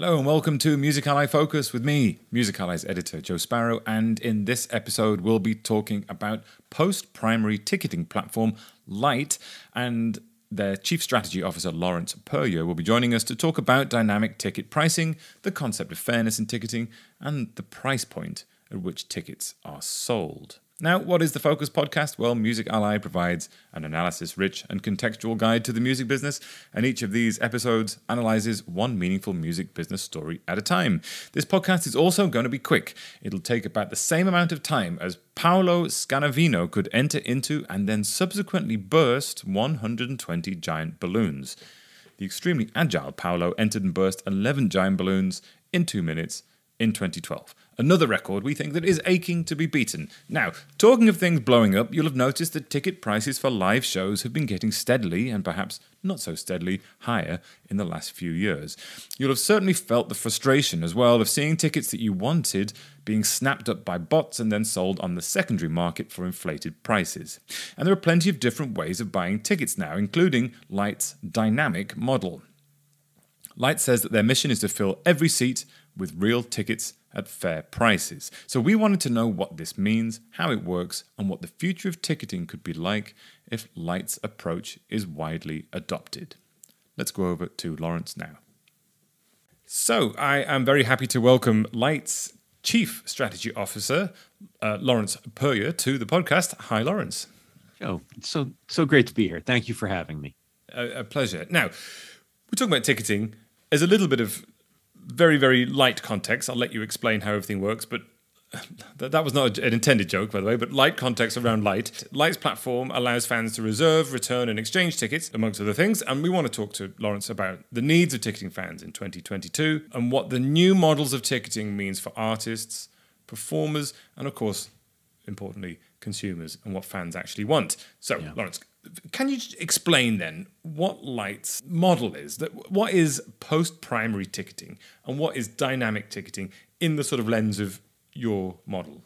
Hello and welcome to Music Ally Focus with me, Music Ally's editor Joe Sparrow. And in this episode, we'll be talking about post primary ticketing platform Lyte and their Chief Strategy Officer Lawrence Peryer will be joining us to talk about dynamic ticket pricing, the concept of fairness in ticketing, and the price point at which tickets are sold. Now, what is the Focus podcast? Well, Music Ally provides an analysis rich and contextual guide to the music business, and each of these episodes analyzes one meaningful music business story at a time. This podcast is also going to be quick. It'll take about the same amount of time as Paolo Scanavino could enter into and then subsequently burst 120 giant balloons. The extremely agile Paolo entered and burst 11 giant balloons in two minutes in 2012. Another record we think that is aching to be beaten. Now, talking of things blowing up, you'll have noticed that ticket prices for live shows have been getting steadily, and perhaps not so steadily, higher in the last few years. You'll have certainly felt the frustration as well of seeing tickets that you wanted being snapped up by bots and then sold on the secondary market for inflated prices. And there are plenty of different ways of buying tickets now, including Lyte's dynamic model. Lyte says that their mission is to fill every seat with real tickets at fair prices. So we wanted to know what this means, how it works, and what the future of ticketing could be like if Lyte's approach is widely adopted. Let's go over to Lawrence now. So I am very happy to welcome Lyte's Chief Strategy Officer, uh, Lawrence Peryer, to the podcast. Hi, Lawrence. Oh, so so great to be here. Thank you for having me. A, a pleasure. Now, we're talking about ticketing. There's a little bit of very, very light context. I'll let you explain how everything works, but that, that was not an intended joke, by the way, but light context around Lyte. Lyte's platform allows fans to reserve, return, and exchange tickets, amongst other things. And we want to talk to Lawrence about the needs of ticketing fans in 2022 and what the new models of ticketing means for artists, performers, and of course, importantly, consumers and what fans actually want. So, yeah. Lawrence, can you explain then what Lyte's model is? That what is post-primary ticketing and what is dynamic ticketing in the sort of lens of your model?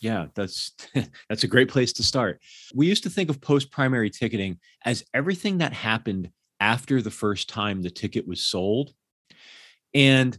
Yeah, that's that's a great place to start. We used to think of post-primary ticketing as everything that happened after the first time the ticket was sold. And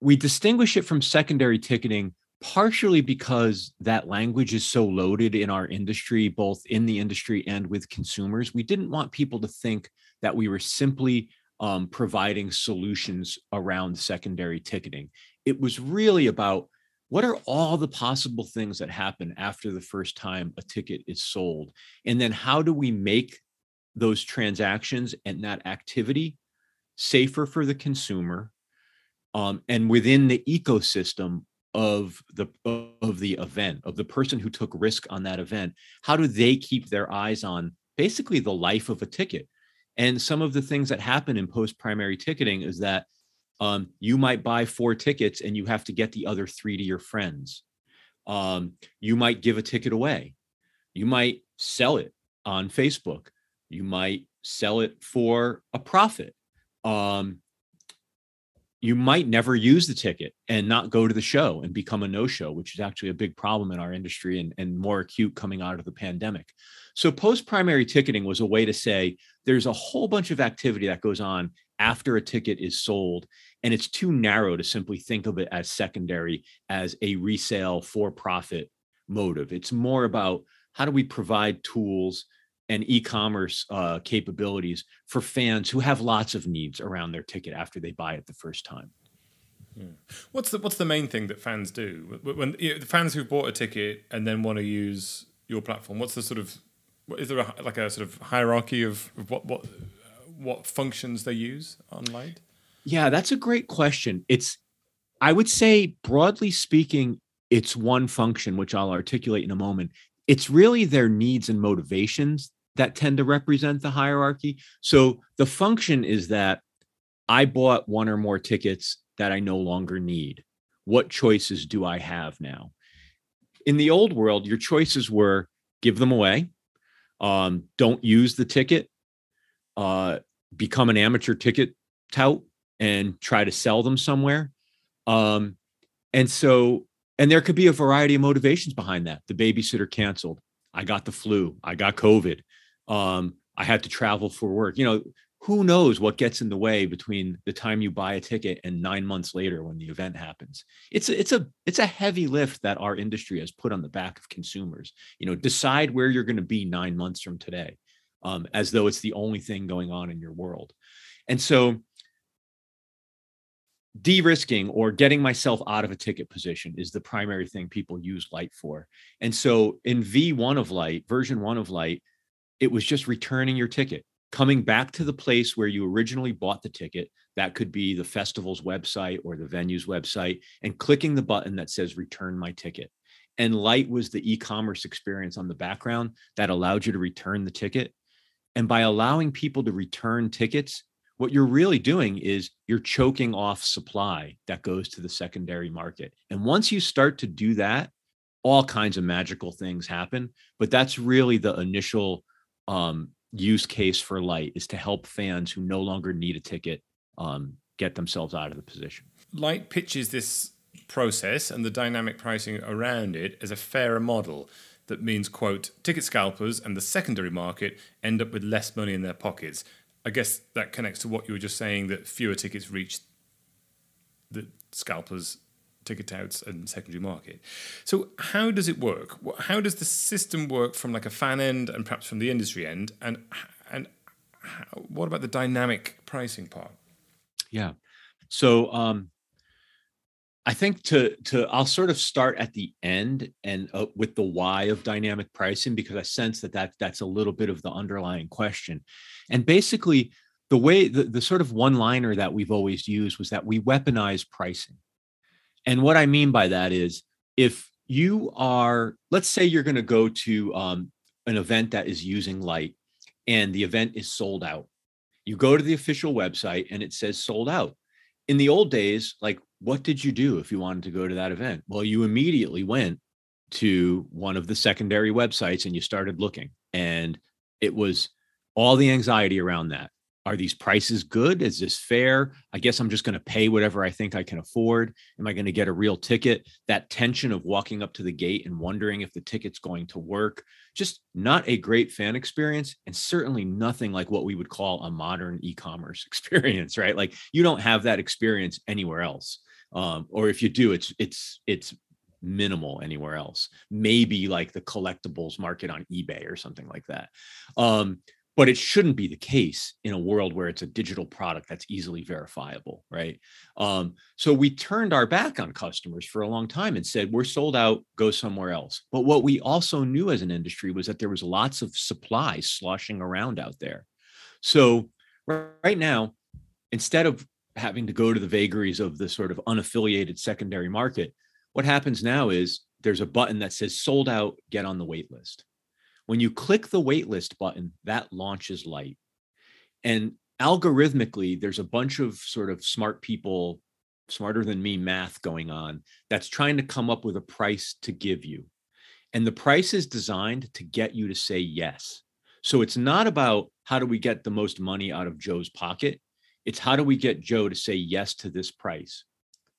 we distinguish it from secondary ticketing partially because that language is so loaded in our industry, both in the industry and with consumers. We didn't want people to think that we were simply um, providing solutions around secondary ticketing. It was really about what are all the possible things that happen after the first time a ticket is sold? And then how do we make those transactions and that activity safer for the consumer um, and within the ecosystem of the of the event of the person who took risk on that event how do they keep their eyes on basically the life of a ticket? And some of the things that happen in post primary ticketing is that um, you might buy four tickets and you have to get the other three to your friends. Um, you might give a ticket away. You might sell it on facebook. You might sell it for a profit. Um, you might never use the ticket and not go to the show and become a no-show which is actually a big problem in our industry and, and more acute coming out of the pandemic. So post-primary ticketing was a way to say there's a whole bunch of activity that goes on after a ticket is sold and it's too narrow to simply think of it as secondary as a resale for profit motive. It's more about how do we provide tools and e-commerce uh, capabilities for fans who have lots of needs around their ticket after they buy it the first time. Yeah. Hmm. What's the what's the main thing that fans do when you know, the fans who bought a ticket and then want to use your platform? What's the sort of is there a, like a sort of hierarchy of, of what what what functions they use on Lyte? Yeah, that's a great question. It's I would say broadly speaking, it's one function which I'll articulate in a moment. It's really their needs and motivations that tend to represent the hierarchy. So the function is that I bought one or more tickets that I no longer need. What choices do I have now? In the old world, your choices were give them away, um, don't use the ticket, uh, become an amateur ticket tout and try to sell them somewhere. Um, and so, and there could be a variety of motivations behind that. The babysitter canceled. I got the flu. I got COVID um, I had to travel for work. You know, who knows what gets in the way between the time you buy a ticket and nine months later when the event happens. It's a, it's a it's a heavy lift that our industry has put on the back of consumers. You know decide where you're going to be nine months from today um, as though it's the only thing going on in your world. And so de-risking or getting myself out of a ticket position is the primary thing people use Lyte for. And so in v1 of Lyte version 1 of Lyte it was just returning your ticket coming back to the place where you originally bought the ticket that could be the festival's website or the venue's website and clicking the button that says return my ticket and Lyte was the e-commerce experience on the background that allowed you to return the ticket and by allowing people to return tickets what you're really doing is you're choking off supply that goes to the secondary market. And once you start to do that, all kinds of magical things happen. But that's really the initial um, use case for Lyte is to help fans who no longer need a ticket um, get themselves out of the position. Lyte pitches this process and the dynamic pricing around it as a fairer model that means, quote, ticket scalpers and the secondary market end up with less money in their pockets I guess that connects to what you were just saying that fewer tickets reach the scalpers, ticket touts, and secondary market. So, how does it work? How does the system work from like a fan end and perhaps from the industry end? And and how, what about the dynamic pricing part? Yeah. So, um, I think to to I'll sort of start at the end and uh, with the why of dynamic pricing because I sense that that that's a little bit of the underlying question. And basically the way the, the sort of one liner that we've always used was that we weaponize pricing. And what I mean by that is if you are let's say you're going to go to um, an event that is using Lyte and the event is sold out. You go to the official website and it says sold out. In the old days, like what did you do if you wanted to go to that event? Well, you immediately went to one of the secondary websites and you started looking. And it was all the anxiety around that. Are these prices good? Is this fair? I guess I'm just going to pay whatever I think I can afford. Am I going to get a real ticket? That tension of walking up to the gate and wondering if the ticket's going to work. Just not a great fan experience, and certainly nothing like what we would call a modern e commerce experience, right? Like you don't have that experience anywhere else um, or if you do it's it's it's minimal anywhere else maybe like the collectibles market on ebay or something like that um, but it shouldn't be the case in a world where it's a digital product that's easily verifiable right um, so we turned our back on customers for a long time and said we're sold out go somewhere else but what we also knew as an industry was that there was lots of supply sloshing around out there so right now instead of having to go to the vagaries of the sort of unaffiliated secondary market. What happens now is there's a button that says sold out, get on the wait list. When you click the waitlist button, that launches Lyte. And algorithmically, there's a bunch of sort of smart people, smarter than me math going on that's trying to come up with a price to give you. And the price is designed to get you to say yes. So it's not about how do we get the most money out of Joe's pocket. It's how do we get Joe to say yes to this price?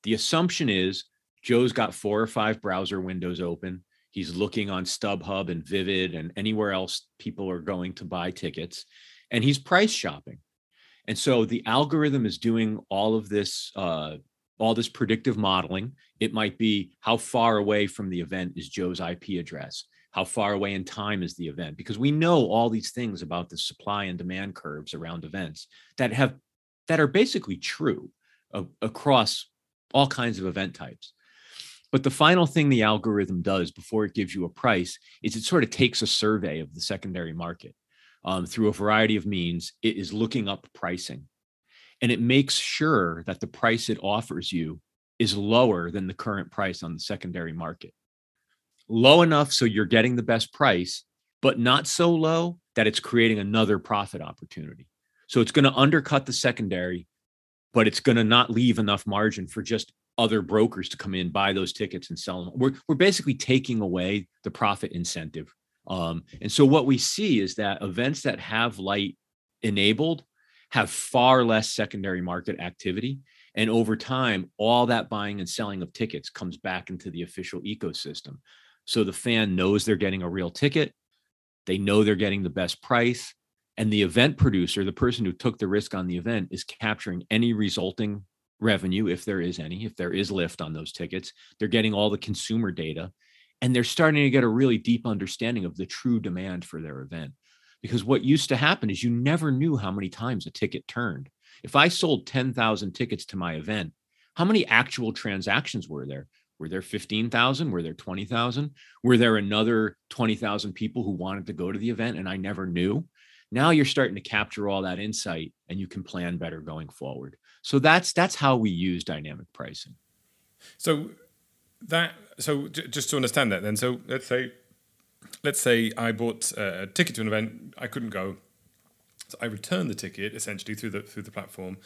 The assumption is Joe's got four or five browser windows open. He's looking on StubHub and Vivid and anywhere else people are going to buy tickets, and he's price shopping. And so the algorithm is doing all of this, uh, all this predictive modeling. It might be how far away from the event is Joe's IP address? How far away in time is the event? Because we know all these things about the supply and demand curves around events that have that are basically true uh, across all kinds of event types. But the final thing the algorithm does before it gives you a price is it sort of takes a survey of the secondary market um, through a variety of means. It is looking up pricing and it makes sure that the price it offers you is lower than the current price on the secondary market. Low enough so you're getting the best price, but not so low that it's creating another profit opportunity. So it's going to undercut the secondary, but it's going to not leave enough margin for just other brokers to come in, buy those tickets and sell them. We're, we're basically taking away the profit incentive. Um, and so what we see is that events that have Lyte enabled have far less secondary market activity. And over time, all that buying and selling of tickets comes back into the official ecosystem. So the fan knows they're getting a real ticket. They know they're getting the best price and the event producer, the person who took the risk on the event, is capturing any resulting revenue, if there is any, if there is lift on those tickets. They're getting all the consumer data and they're starting to get a really deep understanding of the true demand for their event. Because what used to happen is you never knew how many times a ticket turned. If I sold 10,000 tickets to my event, how many actual transactions were there? Were there 15,000? Were there 20,000? Were there another 20,000 people who wanted to go to the event and I never knew? Now you're starting to capture all that insight and you can plan better going forward. So that's that's how we use dynamic pricing. So that so j- just to understand that then so let's say let's say I bought a ticket to an event I couldn't go. So I return the ticket essentially through the through the platform.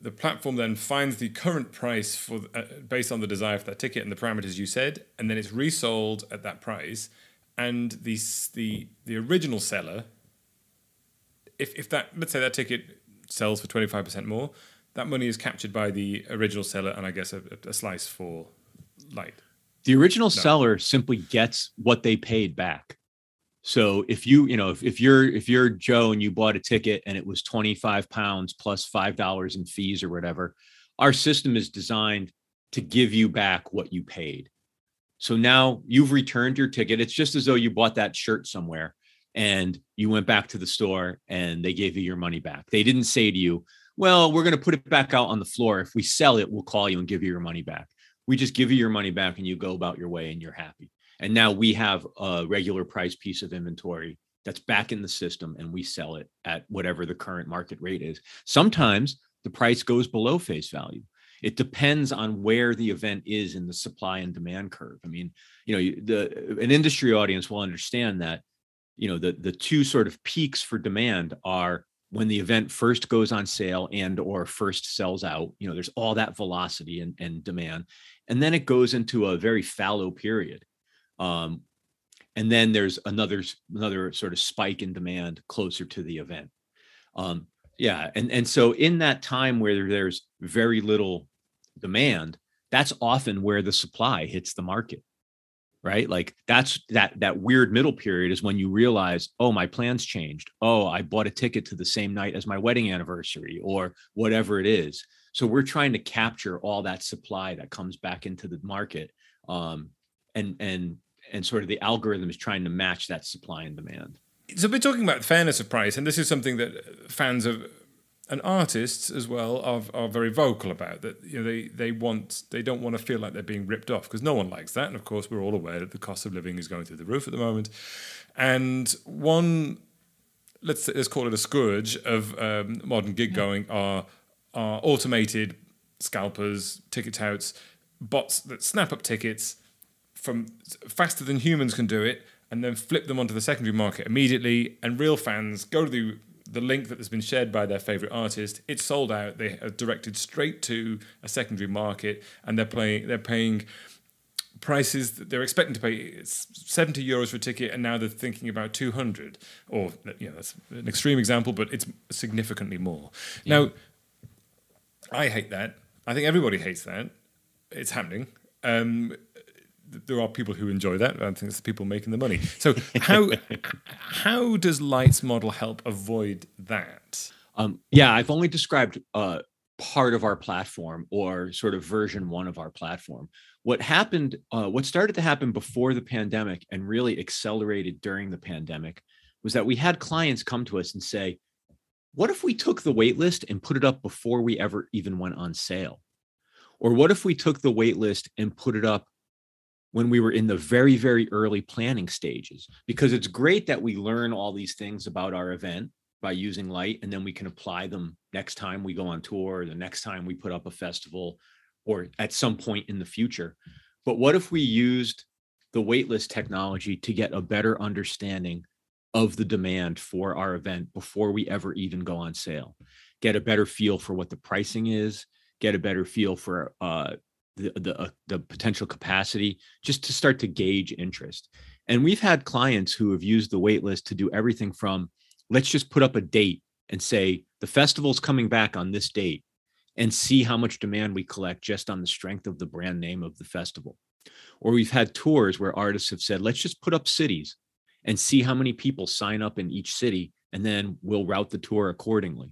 The platform then finds the current price for uh, based on the desire for that ticket and the parameters you said and then it's resold at that price. And the the the original seller if if that let's say that ticket sells for 25% more that money is captured by the original seller and I guess a, a slice for Lyte the original no. seller simply gets what they paid back so if you, you know, if, if you're if you're Joe and you bought a ticket and it was 25 pounds plus five dollars in fees or whatever, our system is designed to give you back what you paid. So now you've returned your ticket. It's just as though you bought that shirt somewhere and you went back to the store and they gave you your money back. They didn't say to you, well, we're going to put it back out on the floor. If we sell it, we'll call you and give you your money back. We just give you your money back and you go about your way and you're happy. And now we have a regular price piece of inventory that's back in the system and we sell it at whatever the current market rate is. Sometimes the price goes below face value. It depends on where the event is in the supply and demand curve. I mean, you know, the an industry audience will understand that, you know, the the two sort of peaks for demand are when the event first goes on sale and or first sells out you know there's all that velocity and, and demand and then it goes into a very fallow period um, and then there's another another sort of spike in demand closer to the event. Um, yeah, and and so in that time where there's very little demand, that's often where the supply hits the market right? Like that's that that weird middle period is when you realize oh my plans changed. Oh i bought a ticket to the same night as my wedding anniversary or whatever it is. So we're trying to capture all that supply that comes back into the market um, and and and sort of the algorithm is trying to match that supply and demand. So we're talking about fairness of price, and this is something that fans of and artists as well are, are very vocal about that you know they they want they don't want to feel like they're being ripped off because no one likes that and of course we're all aware that the cost of living is going through the roof at the moment. And one let's let's call it a scourge of um, modern gig going are are automated scalpers ticket touts bots that snap up tickets from faster than humans can do it and then flip them onto the secondary market immediately and real fans go to the the link that has been shared by their favorite artist. It's sold out. They are directed straight to a secondary market and they're playing they're paying prices that they're expecting to pay 70 euros for a ticket and now they're thinking about 200 or you know that's an extreme example but it's significantly more. Yeah. now i hate that. I think everybody hates that. It's happening. Um, there are people who enjoy that. I think it's the people making the money. So how how does Lyte's model help avoid that? Um, yeah, I've only described uh, part of our platform or sort of version one of our platform. What happened, uh, what started to happen before the pandemic and really accelerated during the pandemic was that we had clients come to us and say, what if we took the waitlist and put it up before we ever even went on sale? Or what if we took the waitlist and put it up when we were in the very, very early planning stages. Because it's great that we learn all these things about our event by using Lyte, and then we can apply them next time we go on tour, the next time we put up a festival, or at some point in the future. But what if we used the waitlist technology to get a better understanding of the demand for our event before we ever even go on sale? Get a better feel for what the pricing is, get a better feel for uh, the the, uh, the potential capacity just to start to gauge interest and we've had clients who have used the waitlist to do everything from let's just put up a date and say the festival's coming back on this date and see how much demand we collect just on the strength of the brand name of the festival or we've had tours where artists have said let's just put up cities and see how many people sign up in each city and then we'll route the tour accordingly.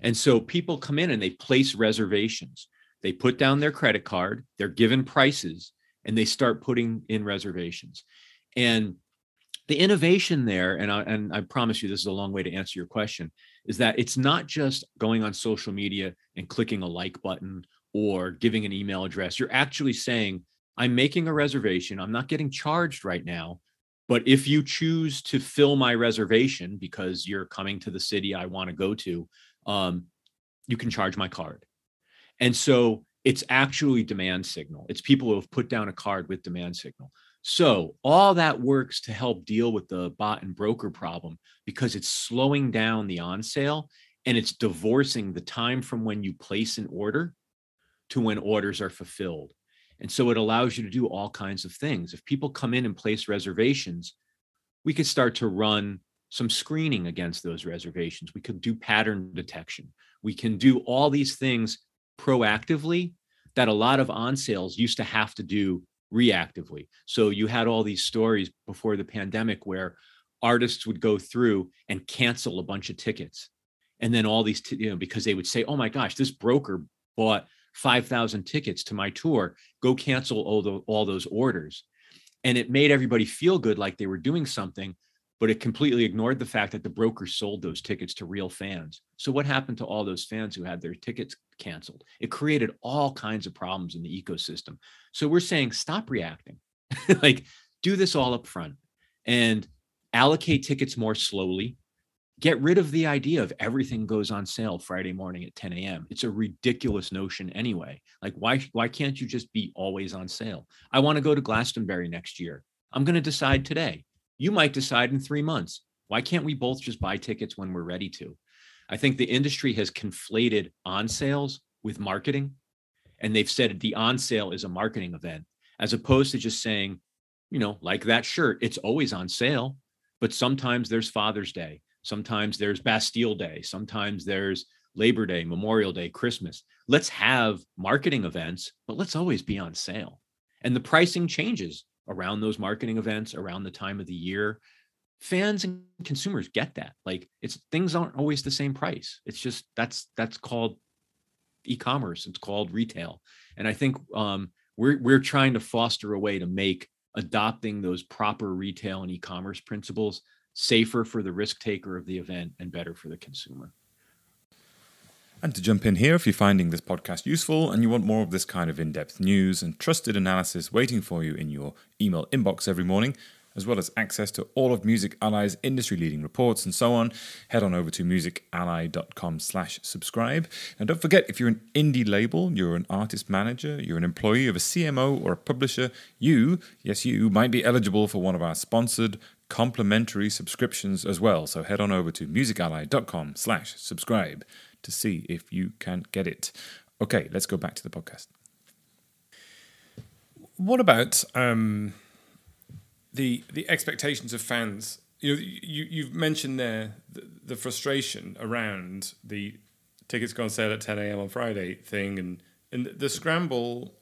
And so people come in and they place reservations. They put down their credit card, they're given prices, and they start putting in reservations. And the innovation there, and I, and I promise you this is a long way to answer your question, is that it's not just going on social media and clicking a like button or giving an email address. You're actually saying, I'm making a reservation. I'm not getting charged right now. But if you choose to fill my reservation because you're coming to the city I want to go to, um, you can charge my card. And so it's actually demand signal. It's people who have put down a card with demand signal. So all that works to help deal with the bot and broker problem because it's slowing down the on sale and it's divorcing the time from when you place an order to when orders are fulfilled. And so it allows you to do all kinds of things. If people come in and place reservations, we could start to run some screening against those reservations. We could do pattern detection. We can do all these things proactively that a lot of on sales used to have to do reactively. So you had all these stories before the pandemic where artists would go through and cancel a bunch of tickets. And then all these, t- you know, because they would say, oh my gosh, this broker bought 5,000 tickets to my tour, go cancel all, the, all those orders. And it made everybody feel good like they were doing something, but it completely ignored the fact that the broker sold those tickets to real fans. So what happened to all those fans who had their tickets canceled? It created all kinds of problems in the ecosystem. So we're saying stop reacting. like do this all up front and allocate tickets more slowly. Get rid of the idea of everything goes on sale Friday morning at 10 a.m. It's a ridiculous notion anyway. Like why why can't you just be always on sale? I want to go to Glastonbury next year. I'm going to decide today you might decide in three months. Why can't we both just buy tickets when we're ready to? I think the industry has conflated on sales with marketing, and they've said the on sale is a marketing event, as opposed to just saying, you know, like that shirt, it's always on sale, but sometimes there's Father's Day, sometimes there's Bastille Day, sometimes there's Labor Day, Memorial Day, Christmas. Let's have marketing events, but let's always be on sale. And the pricing changes around those marketing events around the time of the year fans and consumers get that. Like it's things aren't always the same price. It's just that's that's called e-commerce. It's called retail. And i think um, we're we're trying to foster a way to make adopting those proper retail and e-commerce principles safer for the risk taker of the event and better for the consumer and to jump in here, if you're finding this podcast useful and you want more of this kind of in depth news and trusted analysis waiting for you in your email inbox every morning, as well as access to all of Music Ally's industry leading reports and so on, head on over to musically.com slash subscribe. And don't forget, if you're an indie label, you're an artist manager, you're an employee of a CMO or a publisher, you, yes, you, might be eligible for one of our sponsored complimentary subscriptions as well. So head on over to musically.com slash subscribe to see if you can get it. Okay, let's go back to the podcast. What about um, the the expectations of fans? You know, you you've mentioned there the, the frustration around the tickets go on sale at 10 a.m. on Friday thing, and and the scramble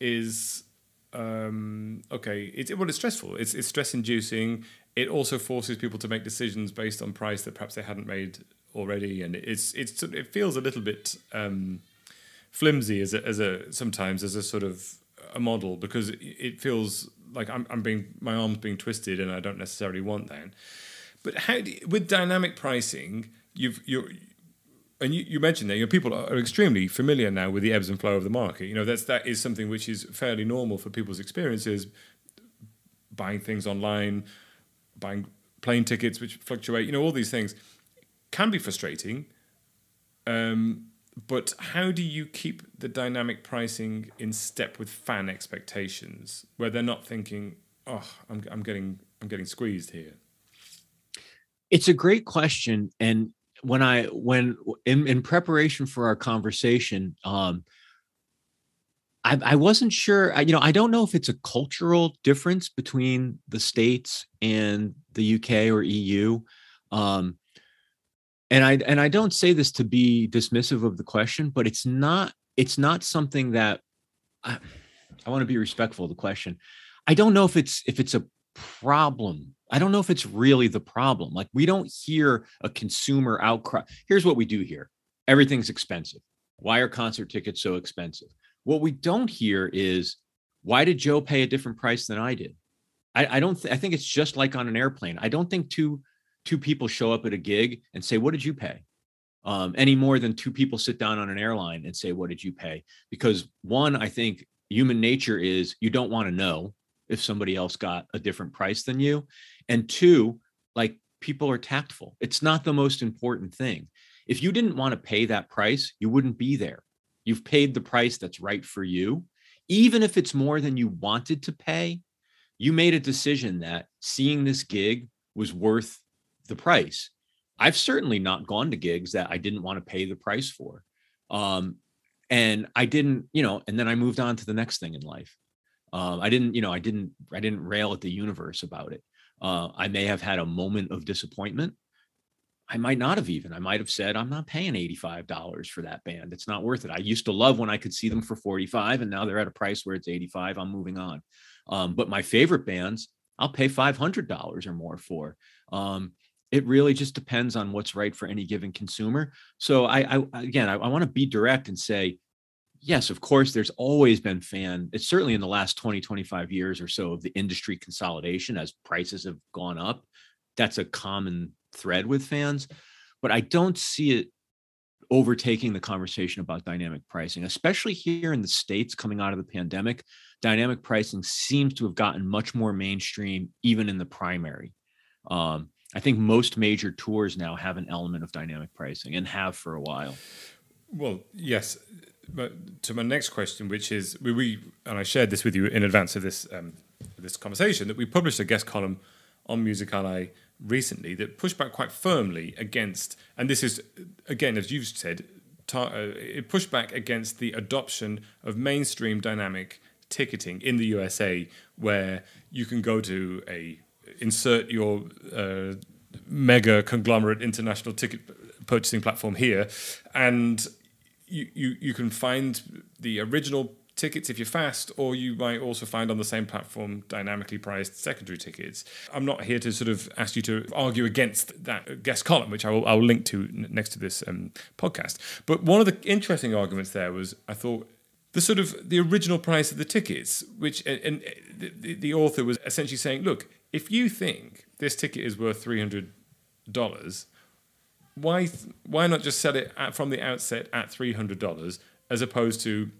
is um, okay. It's well, it's stressful. It's it's stress inducing. It also forces people to make decisions based on price that perhaps they hadn't made already, and it's it's it feels a little bit um, flimsy as a, as a sometimes as a sort of a model because it feels like I'm I'm being my arms being twisted, and I don't necessarily want that. But how do you, with dynamic pricing, you've you're and you, you mentioned that you know, people are extremely familiar now with the ebbs and flow of the market. You know that's that is something which is fairly normal for people's experiences. Buying things online, buying plane tickets which fluctuate, you know, all these things can be frustrating. Um, but how do you keep the dynamic pricing in step with fan expectations, where they're not thinking, "Oh, I'm I'm getting I'm getting squeezed here"? It's a great question, and when I when in, in preparation for our conversation, um, I, I wasn't sure. I, you know, I don't know if it's a cultural difference between the states and the UK or EU. Um, and i and i don't say this to be dismissive of the question but it's not it's not something that i, I want to be respectful of the question i don't know if it's if it's a problem. I don't know if it's really the problem. Like we don't hear a consumer outcry. Here's what we do hear. Everything's expensive. Why are concert tickets so expensive? What we don't hear is why did Joe pay a different price than I did? I, I don't. Th- I think it's just like on an airplane. I don't think two two people show up at a gig and say, "What did you pay?" Um, any more than two people sit down on an airline and say, "What did you pay?" Because one, I think human nature is you don't want to know if somebody else got a different price than you, and two, like people are tactful. It's not the most important thing. If you didn't want to pay that price, you wouldn't be there. You've paid the price that's right for you. Even if it's more than you wanted to pay, you made a decision that seeing this gig was worth the price. I've certainly not gone to gigs that I didn't want to pay the price for. Um, and I didn't, you know, and then I moved on to the next thing in life. Um, I didn't, you know, I didn't, I didn't rail at the universe about it. Uh, I may have had a moment of disappointment, I might not have even. I might have said, I'm not paying $85 for that band. It's not worth it. I used to love when I could see them for 45 and now they're at a price where it's 85. I'm moving on. Um, but my favorite bands, I'll pay $500 or more for. Um, it really just depends on what's right for any given consumer. So I, I again, I, I want to be direct and say, yes, of course, there's always been fan. It's certainly in the last 20, 25 years or so of the industry consolidation as prices have gone up. That's a common thread with fans, but I don't see it overtaking the conversation about dynamic pricing, especially here in the States coming out of the pandemic. Dynamic pricing seems to have gotten much more mainstream, even in the primary. Um, I think most major tours now have an element of dynamic pricing and have for a while. Well, yes. But to my next question, which is we, we and I shared this with you in advance of this um, this conversation that we published a guest column on Music Ally recently that pushed back quite firmly against, and this is again as you've said, tar- uh, it pushed back against the adoption of mainstream dynamic ticketing in the USA, where you can go to a insert your uh, mega conglomerate international ticket purchasing platform here, and you, you, you can find the original tickets if you're fast, or you might also find on the same platform dynamically priced secondary tickets. I'm not here to sort of ask you to argue against that guest column, which I will, I will link to next to this um, podcast. But one of the interesting arguments there was I thought the sort of the original price of the tickets, which and the, the author was essentially saying, look, if you think this ticket is worth three hundred dollars, why why not just sell it at, from the outset at three hundred dollars as opposed to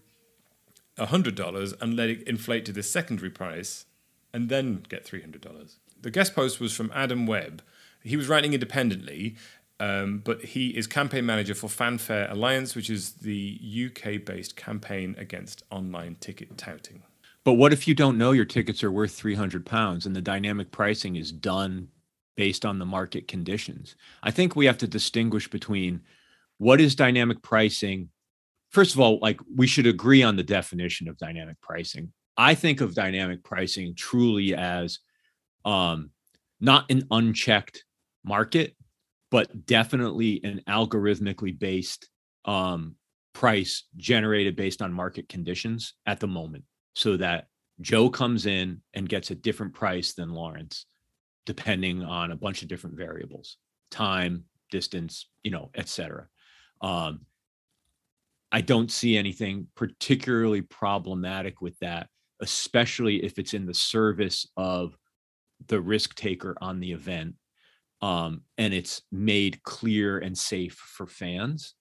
$100 and let it inflate to the secondary price and then get $300. The guest post was from Adam Webb. He was writing independently, um, but he is campaign manager for FanFair Alliance, which is the UK based campaign against online ticket touting. But what if you don't know your tickets are worth 300 pounds and the dynamic pricing is done based on the market conditions? I think we have to distinguish between what is dynamic pricing first of all, like we should agree on the definition of dynamic pricing. I think of dynamic pricing truly as um, not an unchecked market, but definitely an algorithmically based um, price generated based on market conditions at the moment, so that Joe comes in and gets a different price than Lawrence, depending on a bunch of different variables, time, distance, you know, et cetera. Um, I don't see anything particularly problematic with that, especially if it's in the service of the risk taker on the event um, and it's made clear and safe for fans.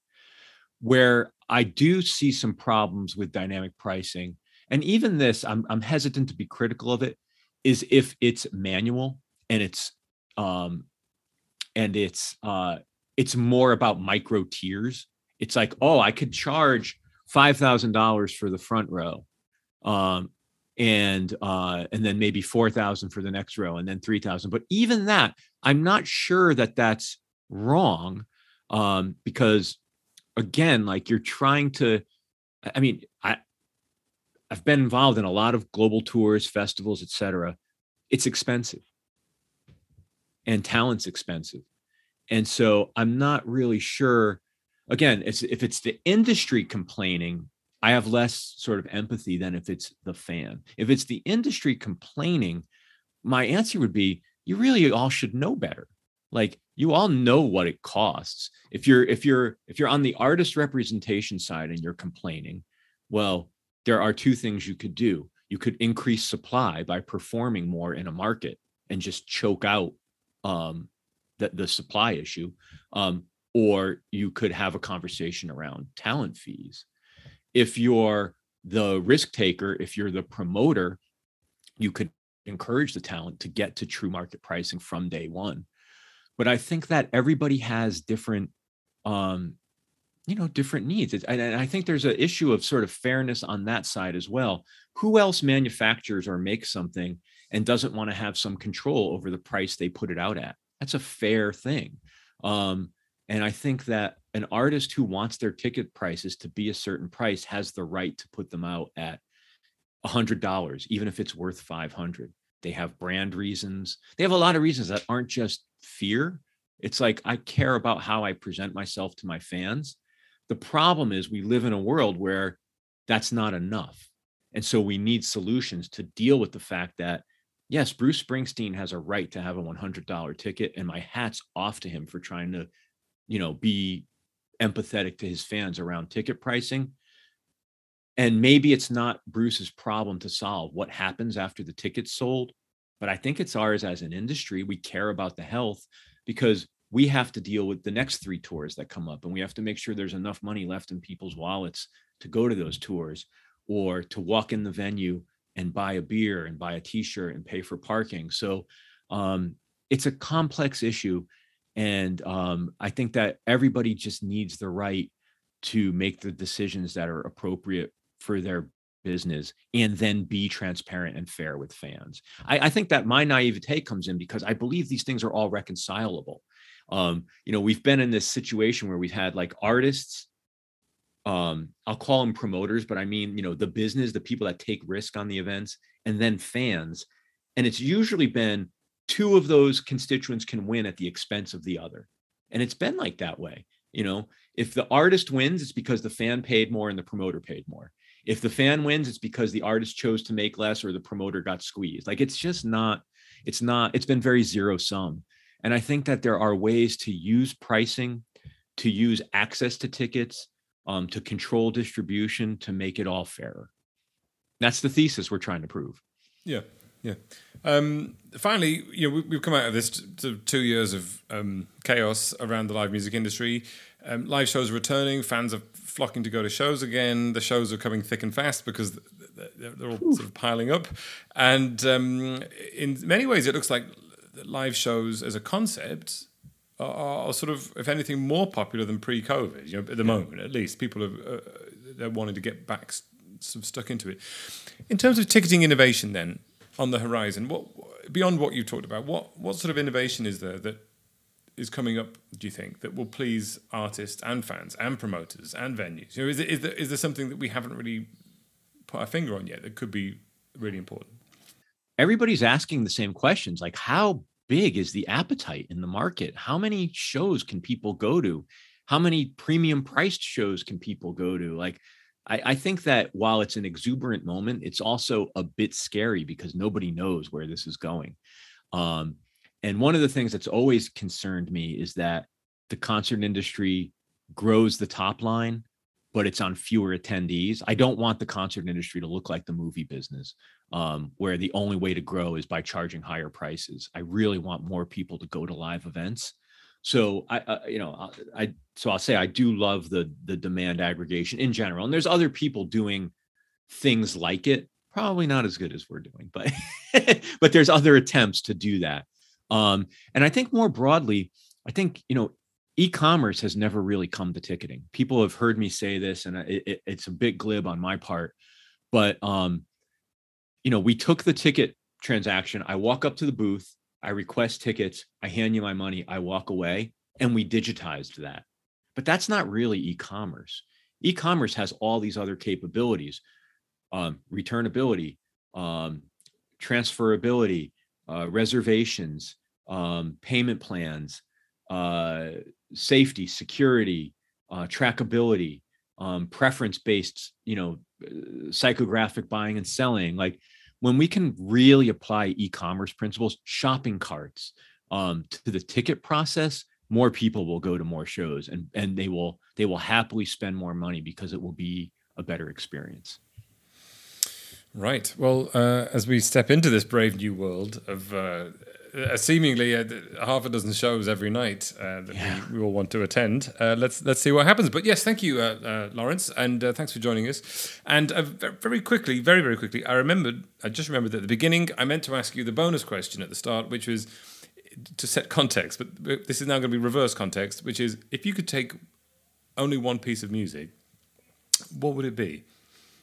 Where I do see some problems with dynamic pricing, and even this, I'm, I'm hesitant to be critical of it, is if it's manual and it's um, and it's uh, it's more about micro tiers it's like, oh, I could charge five thousand dollars for the front row, um, and uh, and then maybe four thousand for the next row, and then three thousand. But even that, I'm not sure that that's wrong, um, because again, like you're trying to. I mean, I I've been involved in a lot of global tours, festivals, etc. It's expensive, and talent's expensive, and so I'm not really sure again, it's if it's the industry complaining, I have less sort of empathy than if it's the fan. If it's the industry complaining, my answer would be you really all should know better. Like you all know what it costs. If you're if you're if you're on the artist representation side and you're complaining well there are two things you could do. You could increase supply by performing more in a market and just choke out um, the, the supply issue. Um, or you could have a conversation around talent fees. If you're the risk taker if you're the promoter you could encourage the talent to get to true market pricing from day one. But i think that everybody has different um you know different needs. And i think there's an issue of sort of fairness on that side as well. Who else manufactures or makes something and doesn't want to have some control over the price they put it out at? That's a fair thing. Um and i think that an artist who wants their ticket prices to be a certain price has the right to put them out at $100 even if it's worth 500 they have brand reasons. They have a lot of reasons that aren't just fear. It's like i care about how i present myself to my fans. The problem is we live in a world where that's not enough. And so we need solutions to deal with the fact that yes bruce springsteen has a right to have a $100 ticket and my hat's off to him for trying to you know be empathetic to his fans around ticket pricing and maybe it's not Bruce's problem to solve what happens after the ticket's sold, but I think it's ours as an industry. We care about the health because we have to deal with the next three tours that come up and we have to make sure there's enough money left in people's wallets to go to those tours or to walk in the venue and buy a beer and buy a t-shirt and pay for parking. So um, it's a complex issue. And um, I think that everybody just needs the right to make the decisions that are appropriate for their business and then be transparent and fair with fans. I, I, think that my naivete comes in because I believe these things are all reconcilable. Um, you know, we've been in this situation where we've had like artists, um, I'll call them promoters, but I mean, you know, the business, the people that take risk on the events, and then fans. And it's usually been two of those constituents can win at the expense of the other. And it's been like that way. You know, if the artist wins, it's because the fan paid more and the promoter paid more. If the fan wins it's because the artist chose to make less or the promoter got squeezed. Like it's just not it's not it's been very zero sum. And i think that there are ways to use pricing to use access to tickets um, to control distribution to make it all fairer. That's the thesis we're trying to prove. Yeah yeah. Um, finally, you know, we, have come out of this t- two years of um, chaos around the live music industry. Um, live shows are returning. Fans are flocking to go to shows again. The shows are coming thick and fast because they're, they're all sort of piling up. And um, in many ways, it looks like live shows as a concept are, are, sort of, if anything, more popular than pre-COVID. You know, at the moment, at least, people are uh, they're wanting to get back sort of stuck into it. In terms of ticketing innovation, then on the horizon, what beyond what you've talked about, what what sort of innovation is there that is coming up, do you think, that will please artists and fans and promoters and venues? You know, is, there, is, there, is there something that we haven't really put our finger on yet that could be really important? Everybody's asking the same questions like, how big is the appetite in the market? How many shows can people go to? How many premium priced shows can people go to? Like, I, I think that while it's an exuberant moment, it's also a bit scary because nobody knows where this is going. Um, and one of the things that's always concerned me is that the concert industry grows the top line, but it's on fewer attendees. I don't want the concert industry to look like the movie business, um, where the only way to grow is by charging higher prices. I really want more people to go to live events. So I, uh, you know, I, I, so I'll say I do love the the demand aggregation in general, and there's other people doing things like it. Probably not as good as we're doing, but but there's other attempts to do that. Um, and I think more broadly, I think, you know, e-commerce has never really come to ticketing. People have heard me say this, and it, it, it's a bit glib on my part, but um, you know, we took the ticket transaction. I walk up to the booth, I request tickets, I hand you my money, I walk away, and we digitized that. But that's not really e-commerce. E-commerce has all these other capabilities: um, returnability, um, transferability, uh, reservations, um, payment plans, uh, safety, security, uh, trackability, um, preference based, you know, uh, psychographic buying and selling. Like when we can really apply e-commerce principles, shopping carts um, to the ticket process, more people will go to more shows and and they will they will happily spend more money because it will be a better experience. Right. Well, uh, as we step into this brave new world of uh, uh, seemingly uh, half a dozen shows every night uh, that yeah. we, we, all want to attend. Uh, let's let's see what happens. But yes, thank you, uh, uh, Lawrence, and thanks for joining us. And very quickly, very very quickly, I remembered. I just remembered at the beginning, I meant to ask you the bonus question at the start, which was to set context. But this is now going to be reverse context, which is if you could take only one piece of music, what would it be?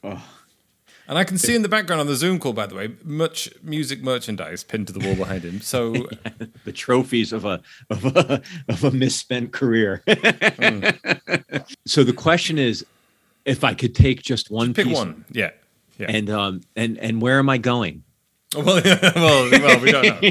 Oh. And I can see in the background on the Zoom call, by the way, much music merchandise pinned to the wall behind him. So the trophies of a of a of a misspent career. mm. So the question is, if I could take just one, just pick one, yeah, yeah, and um and and where am I going? Well, well, well, we don't know.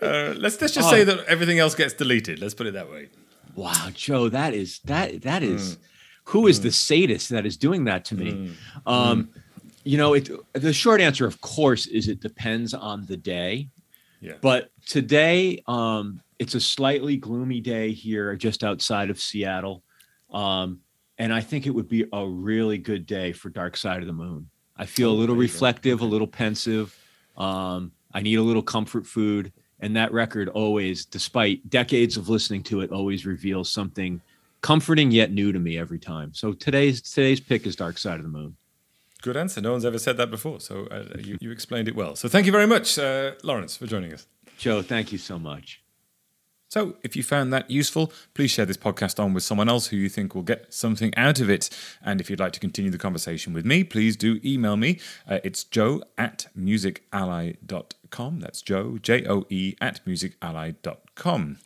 Uh, let's let's just oh. say that everything else gets deleted. Let's put it that way. Wow, Joe, that is that that is. Mm. Who is mm. the sadist that is doing that to me? Mm. Um, mm you know, it, the short answer, of course, is it depends on the day. Yeah. But today, um, it's a slightly gloomy day here just outside of Seattle. Um, and I think it would be a really good day for Dark Side of the Moon. I feel oh, a little reflective, a little pensive. Um, I need a little comfort food. And that record always, despite decades of listening to it, always reveals something comforting yet new to me every time. So today's today's pick is Dark Side of the Moon. Good answer. No one's ever said that before. So uh, you, you explained it well. So thank you very much, uh, Lawrence, for joining us. Joe, thank you so much. So, if you found that useful, please share this podcast on with someone else who you think will get something out of it. And if you'd like to continue the conversation with me, please do email me. Uh, it's joe at musically.com. That's joe, J O E, at musically.com.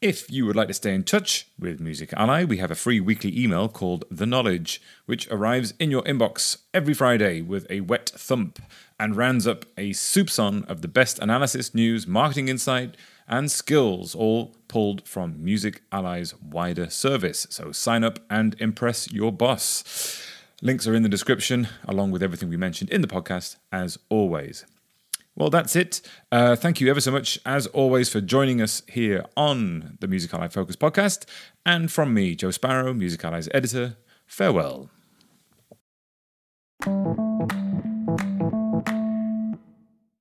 If you would like to stay in touch with Music Ally, we have a free weekly email called The Knowledge, which arrives in your inbox every Friday with a wet thump and rounds up a soupçon of the best analysis, news, marketing insight, and skills, all pulled from Music Ally's wider service. So sign up and impress your boss. Links are in the description, along with everything we mentioned in the podcast, as always. Well, that's it. Uh, thank you ever so much, as always, for joining us here on the Music Ally Focus podcast. And from me, Joe Sparrow, Music Ally's editor, farewell.